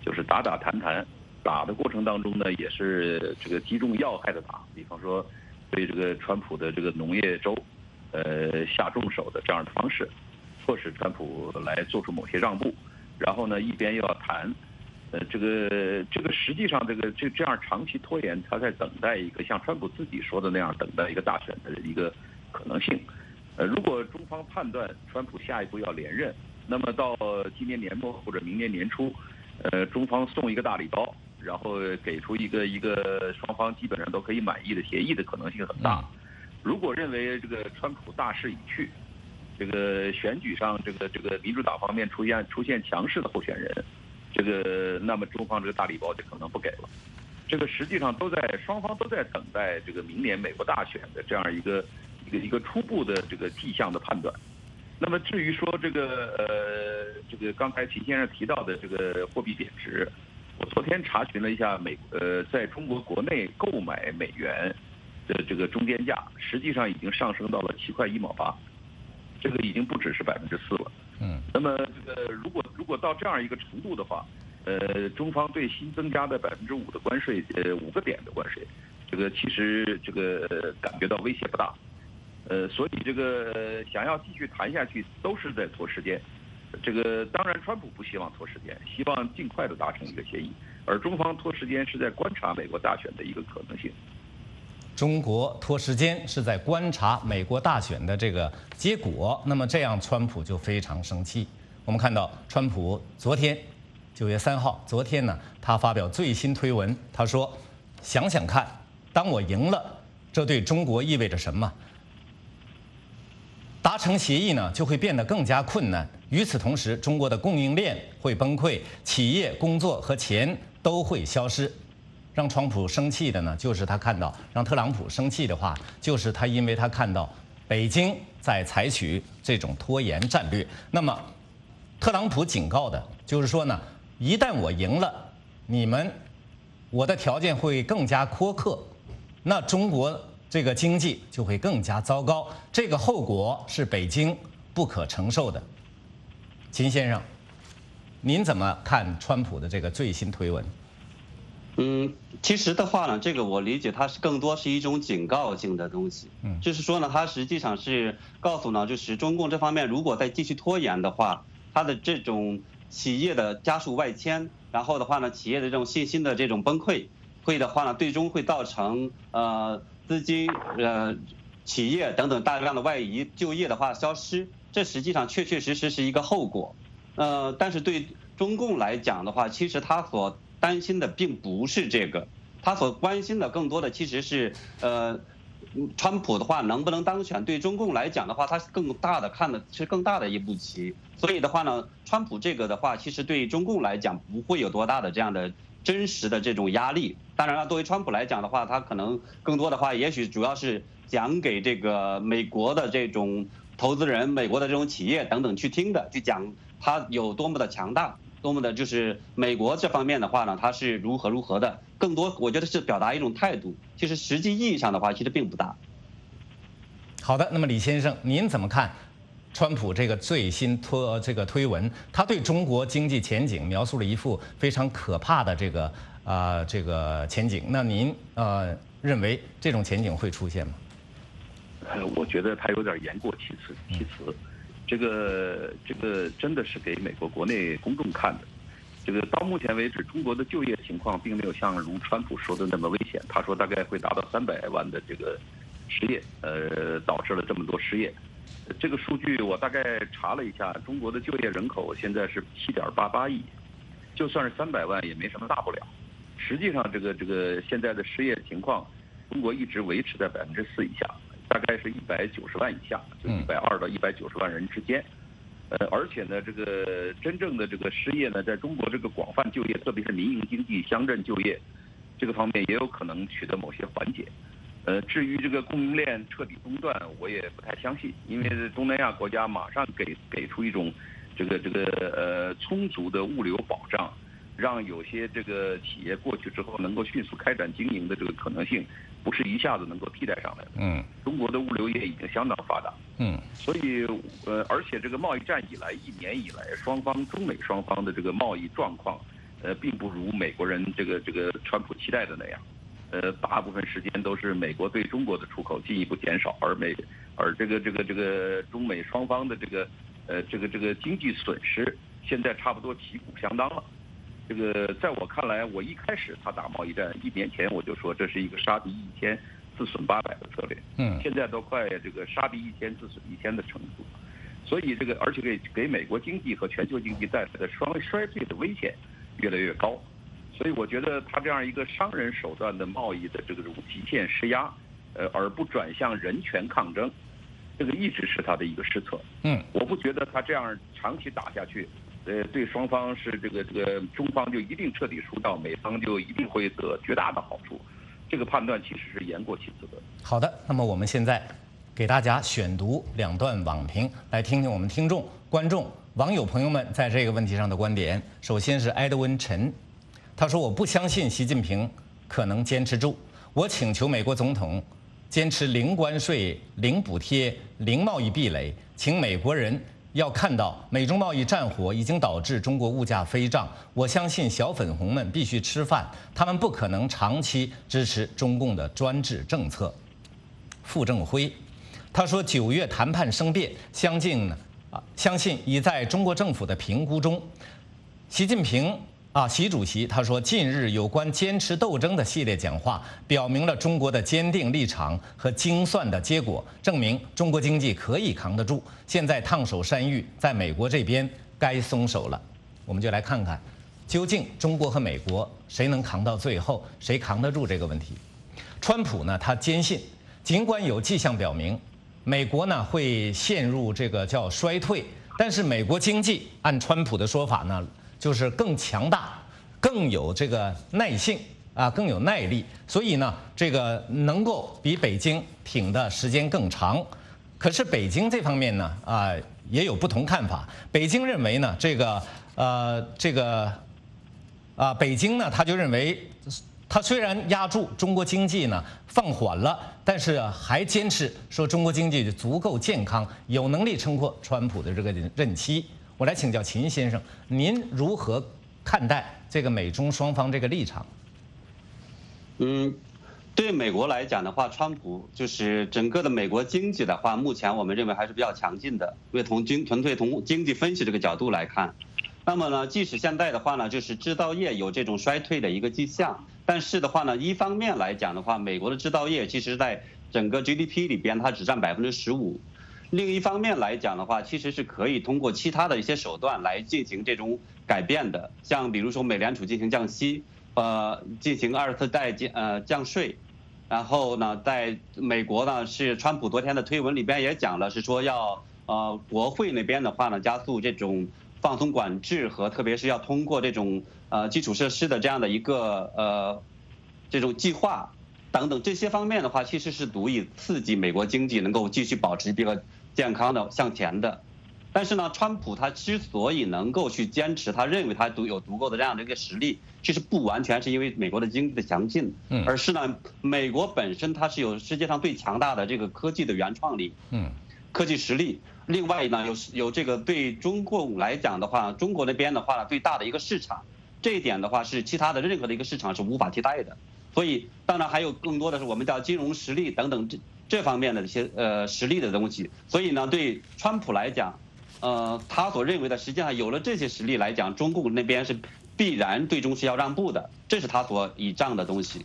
就是打打谈谈，打的过程当中呢，也是这个击中要害的打，比方说对这个川普的这个农业州，呃下重手的这样的方式，迫使川普来做出某些让步，然后呢一边又要谈，呃这个这个实际上这个这这样长期拖延，他在等待一个像川普自己说的那样等待一个大选的一个可能性。呃，如果中方判断川普下一步要连任，那么到今年年末或者明年年初，呃，中方送一个大礼包，然后给出一个一个双方基本上都可以满意的协议的可能性很大。如果认为这个川普大势已去，这个选举上这个这个民主党方面出现出现强势的候选人，这个那么中方这个大礼包就可能不给了。这个实际上都在双方都在等待这个明年美国大选的这样一个。一个一个初步的这个迹象的判断，那么至于说这个呃，这个刚才秦先生提到的这个货币贬值，我昨天查询了一下美呃，在中国国内购买美元的这个中间价，实际上已经上升到了七块一毛八，这个已经不只是百分之四了。嗯。那么这个如果如果到这样一个程度的话，呃，中方对新增加的百分之五的关税，呃，五个点的关税，这个其实这个感觉到威胁不大。呃，所以这个想要继续谈下去，都是在拖时间。这个当然，川普不希望拖时间，希望尽快的达成一个协议。而中方拖时间是在观察美国大选的一个可能性。中国拖时间是在观察美国大选的这个结果。那么这样，川普就非常生气。我们看到，川普昨天九月三号，昨天呢，他发表最新推文，他说：“想想看，当我赢了，这对中国意味着什么？”达成协议呢，就会变得更加困难。与此同时，中国的供应链会崩溃，企业、工作和钱都会消失。让川普生气的呢，就是他看到；让特朗普生气的话，就是他因为他看到北京在采取这种拖延战略。那么，特朗普警告的就是说呢，一旦我赢了，你们我的条件会更加苛刻，那中国。这个经济就会更加糟糕，这个后果是北京不可承受的。秦先生，您怎么看川普的这个最新推文？嗯，其实的话呢，这个我理解它是更多是一种警告性的东西。嗯，就是说呢，它实际上是告诉呢，就是中共这方面如果再继续拖延的话，它的这种企业的加速外迁，然后的话呢，企业的这种信心的这种崩溃，会的话呢，最终会造成呃。资金、呃，企业等等大量的外移就业的话消失，这实际上确确实实是一个后果。呃，但是对中共来讲的话，其实他所担心的并不是这个，他所关心的更多的其实是呃，川普的话能不能当选？对中共来讲的话，他更大的看的是更大的一步棋。所以的话呢，川普这个的话，其实对中共来讲不会有多大的这样的。真实的这种压力，当然了，作为川普来讲的话，他可能更多的话，也许主要是讲给这个美国的这种投资人、美国的这种企业等等去听的，去讲他有多么的强大。多么的，就是美国这方面的话呢，它是如何如何的，更多我觉得是表达一种态度，其实实际意义上的话，其实并不大。好的，那么李先生，您怎么看川普这个最新推这个推文？他对中国经济前景描述了一幅非常可怕的这个啊这个前景。那您呃认为这种前景会出现吗？呃，我觉得他有点言过其词，其词。这个这个真的是给美国国内公众看的。这个到目前为止，中国的就业情况并没有像如川普说的那么危险。他说大概会达到三百万的这个失业，呃，导致了这么多失业。这个数据我大概查了一下，中国的就业人口现在是七点八八亿，就算是三百万也没什么大不了。实际上，这个这个现在的失业情况，中国一直维持在百分之四以下。大概是一百九十万以下，就一百二到一百九十万人之间。呃，而且呢，这个真正的这个失业呢，在中国这个广泛就业，特别是民营经济、乡镇就业这个方面，也有可能取得某些缓解。呃，至于这个供应链彻底中断，我也不太相信，因为东南亚国家马上给给出一种这个这个呃充足的物流保障。让有些这个企业过去之后能够迅速开展经营的这个可能性，不是一下子能够替代上来的。嗯，中国的物流业已经相当发达。嗯，所以呃，而且这个贸易战以来一年以来，双方中美双方的这个贸易状况，呃，并不如美国人这个这个川普期待的那样。呃，大部分时间都是美国对中国的出口进一步减少，而美而这个这个这个中美双方的这个呃这个这个经济损失，现在差不多旗鼓相当了。这个在我看来，我一开始他打贸易战一年前我就说这是一个杀敌一千自损八百的策略。嗯，现在都快这个杀敌一千自损一千的程度，所以这个而且给给美国经济和全球经济带来的双衰退的危险越来越高，所以我觉得他这样一个商人手段的贸易的这个极限施压，呃，而不转向人权抗争，这个一直是他的一个失策。嗯，我不觉得他这样长期打下去。呃，对双方是这个这个中方就一定彻底输掉，美方就一定会得绝大的好处，这个判断其实是言过其实的。好的，那么我们现在给大家选读两段网评，来听听我们听众、观众、网友朋友们在这个问题上的观点。首先是埃德温陈，他说：“我不相信习近平可能坚持住，我请求美国总统坚持零关税、零补贴、零贸易壁垒，请美国人。”要看到美中贸易战火已经导致中国物价飞涨，我相信小粉红们必须吃饭，他们不可能长期支持中共的专制政策。傅政辉，他说九月谈判生变，相信啊，相信已在中国政府的评估中，习近平。啊，习主席他说，近日有关坚持斗争的系列讲话，表明了中国的坚定立场和精算的结果，证明中国经济可以扛得住。现在烫手山芋在美国这边该松手了，我们就来看看，究竟中国和美国谁能扛到最后，谁扛得住这个问题。川普呢，他坚信，尽管有迹象表明，美国呢会陷入这个叫衰退，但是美国经济按川普的说法呢。就是更强大，更有这个耐性啊，更有耐力，所以呢，这个能够比北京挺的时间更长。可是北京这方面呢，啊，也有不同看法。北京认为呢，这个呃，这个啊，北京呢，他就认为，他虽然压住中国经济呢放缓了，但是还坚持说中国经济足够健康，有能力撑过川普的这个任期。我来请教秦先生，您如何看待这个美中双方这个立场？嗯，对美国来讲的话，川普就是整个的美国经济的话，目前我们认为还是比较强劲的。因为从经纯粹从经济分析这个角度来看，那么呢，即使现在的话呢，就是制造业有这种衰退的一个迹象，但是的话呢，一方面来讲的话，美国的制造业其实在整个 GDP 里边，它只占百分之十五。另一方面来讲的话，其实是可以通过其他的一些手段来进行这种改变的，像比如说美联储进行降息，呃，进行二次代降呃降税，然后呢，在美国呢是川普昨天的推文里边也讲了，是说要呃国会那边的话呢加速这种放松管制和特别是要通过这种呃基础设施的这样的一个呃这种计划等等这些方面的话，其实是足以刺激美国经济能够继续保持这个。健康的向前的，但是呢，川普他之所以能够去坚持，他认为他独有足够的这样的一个实力，其实不完全是因为美国的经济的强劲，嗯而是呢，美国本身它是有世界上最强大的这个科技的原创力，嗯，科技实力。另外呢，有有这个对中共来讲的话，中国那边的话呢，最大的一个市场，这一点的话是其他的任何的一个市场是无法替代的。所以，当然还有更多的是我们叫金融实力等等这这方面的一些呃实力的东西。所以呢，对川普来讲，呃，他所认为的，实际上有了这些实力来讲，中共那边是必然最终是要让步的，这是他所倚仗的东西。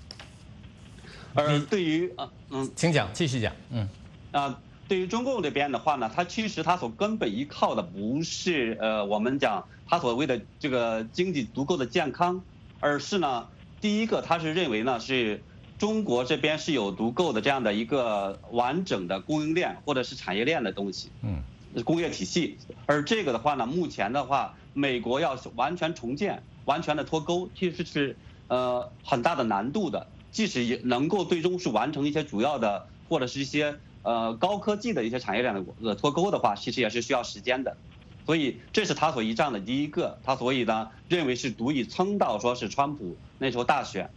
而对于呃嗯，请讲，继续讲，嗯，啊，对于中共这边的话呢，它其实它所根本依靠的不是呃我们讲它所谓的这个经济足够的健康，而是呢，第一个它是认为呢是中国这边是有足够的这样的一个完整的供应链或者是产业链的东西，嗯，工业体系，而这个的话呢，目前的话，美国要完全重建、完全的脱钩，其实是呃很大的难度的。即使也能够最终是完成一些主要的或者是一些呃高科技的一些产业链的呃脱钩的话，其实也是需要时间的。所以这是他所依仗的第一个，他所以呢认为是足以撑到说是川普那时候大选。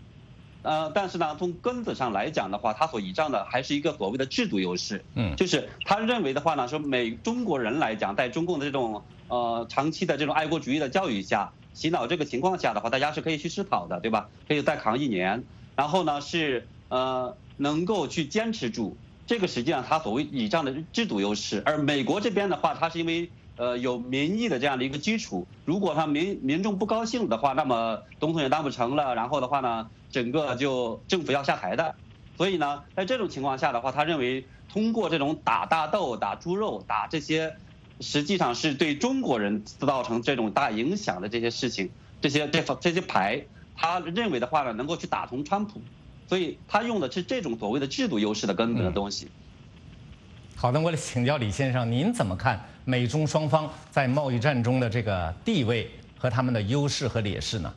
呃，但是呢，从根子上来讲的话，他所倚仗的还是一个所谓的制度优势。嗯就是他认为的话呢，说美中国人来讲，在中共的这种呃长期的这种爱国主义的教育下，洗脑这个情况下的话，大家是可以去思考的，对吧？可以再扛一年，然后呢是呃能够去坚持住，这个实际上他所谓倚仗的制度优势。而美国这边的话，它是因为呃有民意的这样的一个基础，如果他民民众不高兴的话，那么总统也当不成了，然后的话呢，整个就政府要下台的。所以呢，在这种情况下的话，他认为通过这种打大豆、打猪肉、打这些，实际上是对中国人造成这种大影响的这些事情，这些这这些牌，他认为的话呢，能够去打通川普，所以他用的是这种所谓的制度优势的根本的东西。好的，我来请教李先生，您怎么看美中双方在贸易战中的这个地位和他们的优势和劣势呢？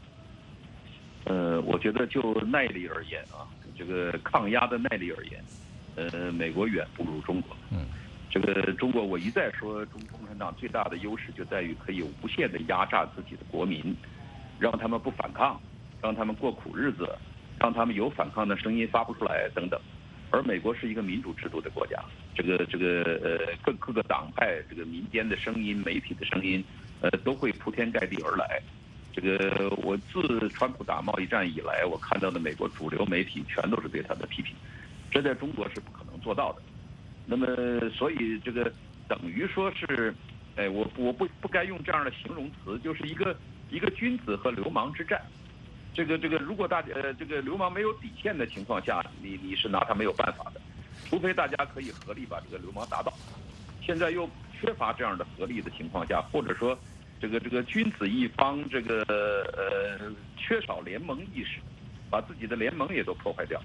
呃，我觉得就耐力而言啊，这个抗压的耐力而言，呃，美国远不如中国。嗯，这个中国我一再说，中共产党最大的优势就在于可以无限的压榨自己的国民，让他们不反抗，让他们过苦日子，让他们有反抗的声音发不出来等等。而美国是一个民主制度的国家，这个这个呃各各个党派这个民间的声音、媒体的声音，呃都会铺天盖地而来。这个我自川普打贸易战以来，我看到的美国主流媒体全都是对他的批评，这在中国是不可能做到的。那么，所以这个等于说是，哎，我我不不该用这样的形容词，就是一个一个君子和流氓之战。这个这个，如果大家呃这个流氓没有底线的情况下，你你是拿他没有办法的，除非大家可以合力把这个流氓打倒。现在又缺乏这样的合力的情况下，或者说。这个这个君子一方，这个呃缺少联盟意识，把自己的联盟也都破坏掉。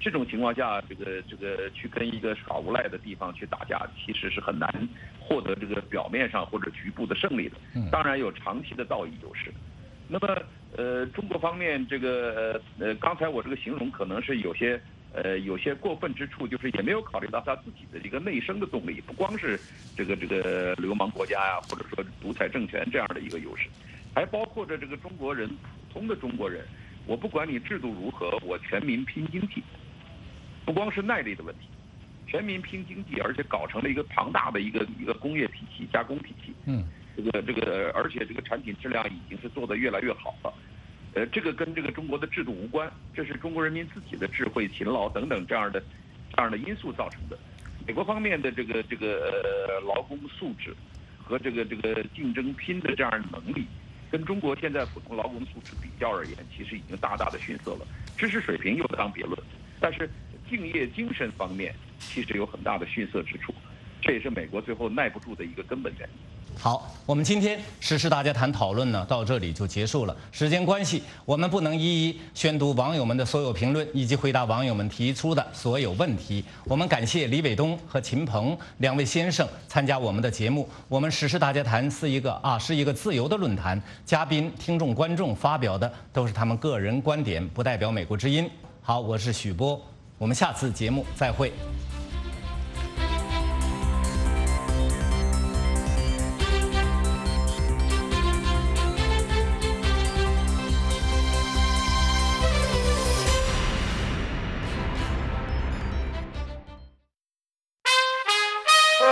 这种情况下，这个这个去跟一个耍无赖的地方去打架，其实是很难获得这个表面上或者局部的胜利的。当然有长期的道义优势。那么呃，中国方面这个呃呃，刚才我这个形容可能是有些。呃，有些过分之处，就是也没有考虑到他自己的一个内生的动力，不光是这个这个流氓国家呀，或者说独裁政权这样的一个优势，还包括着这个中国人普通的中国人，我不管你制度如何，我全民拼经济，不光是耐力的问题，全民拼经济，而且搞成了一个庞大的一个一个工业体系、加工体系，嗯，这个这个，而且这个产品质量已经是做得越来越好了。呃，这个跟这个中国的制度无关，这是中国人民自己的智慧、勤劳等等这样的这样的因素造成的。美国方面的这个这个劳工素质和这个这个竞争拼的这样的能力，跟中国现在普通劳工素质比较而言，其实已经大大的逊色了。知识水平又当别论，但是敬业精神方面其实有很大的逊色之处，这也是美国最后耐不住的一个根本原因。好，我们今天时事大家谈讨论呢，到这里就结束了。时间关系，我们不能一一宣读网友们的所有评论，以及回答网友们提出的所有问题。我们感谢李伟东和秦鹏两位先生参加我们的节目。我们时事大家谈是一个啊，是一个自由的论坛，嘉宾、听众、观众发表的都是他们个人观点，不代表美国之音。好，我是许波，我们下次节目再会。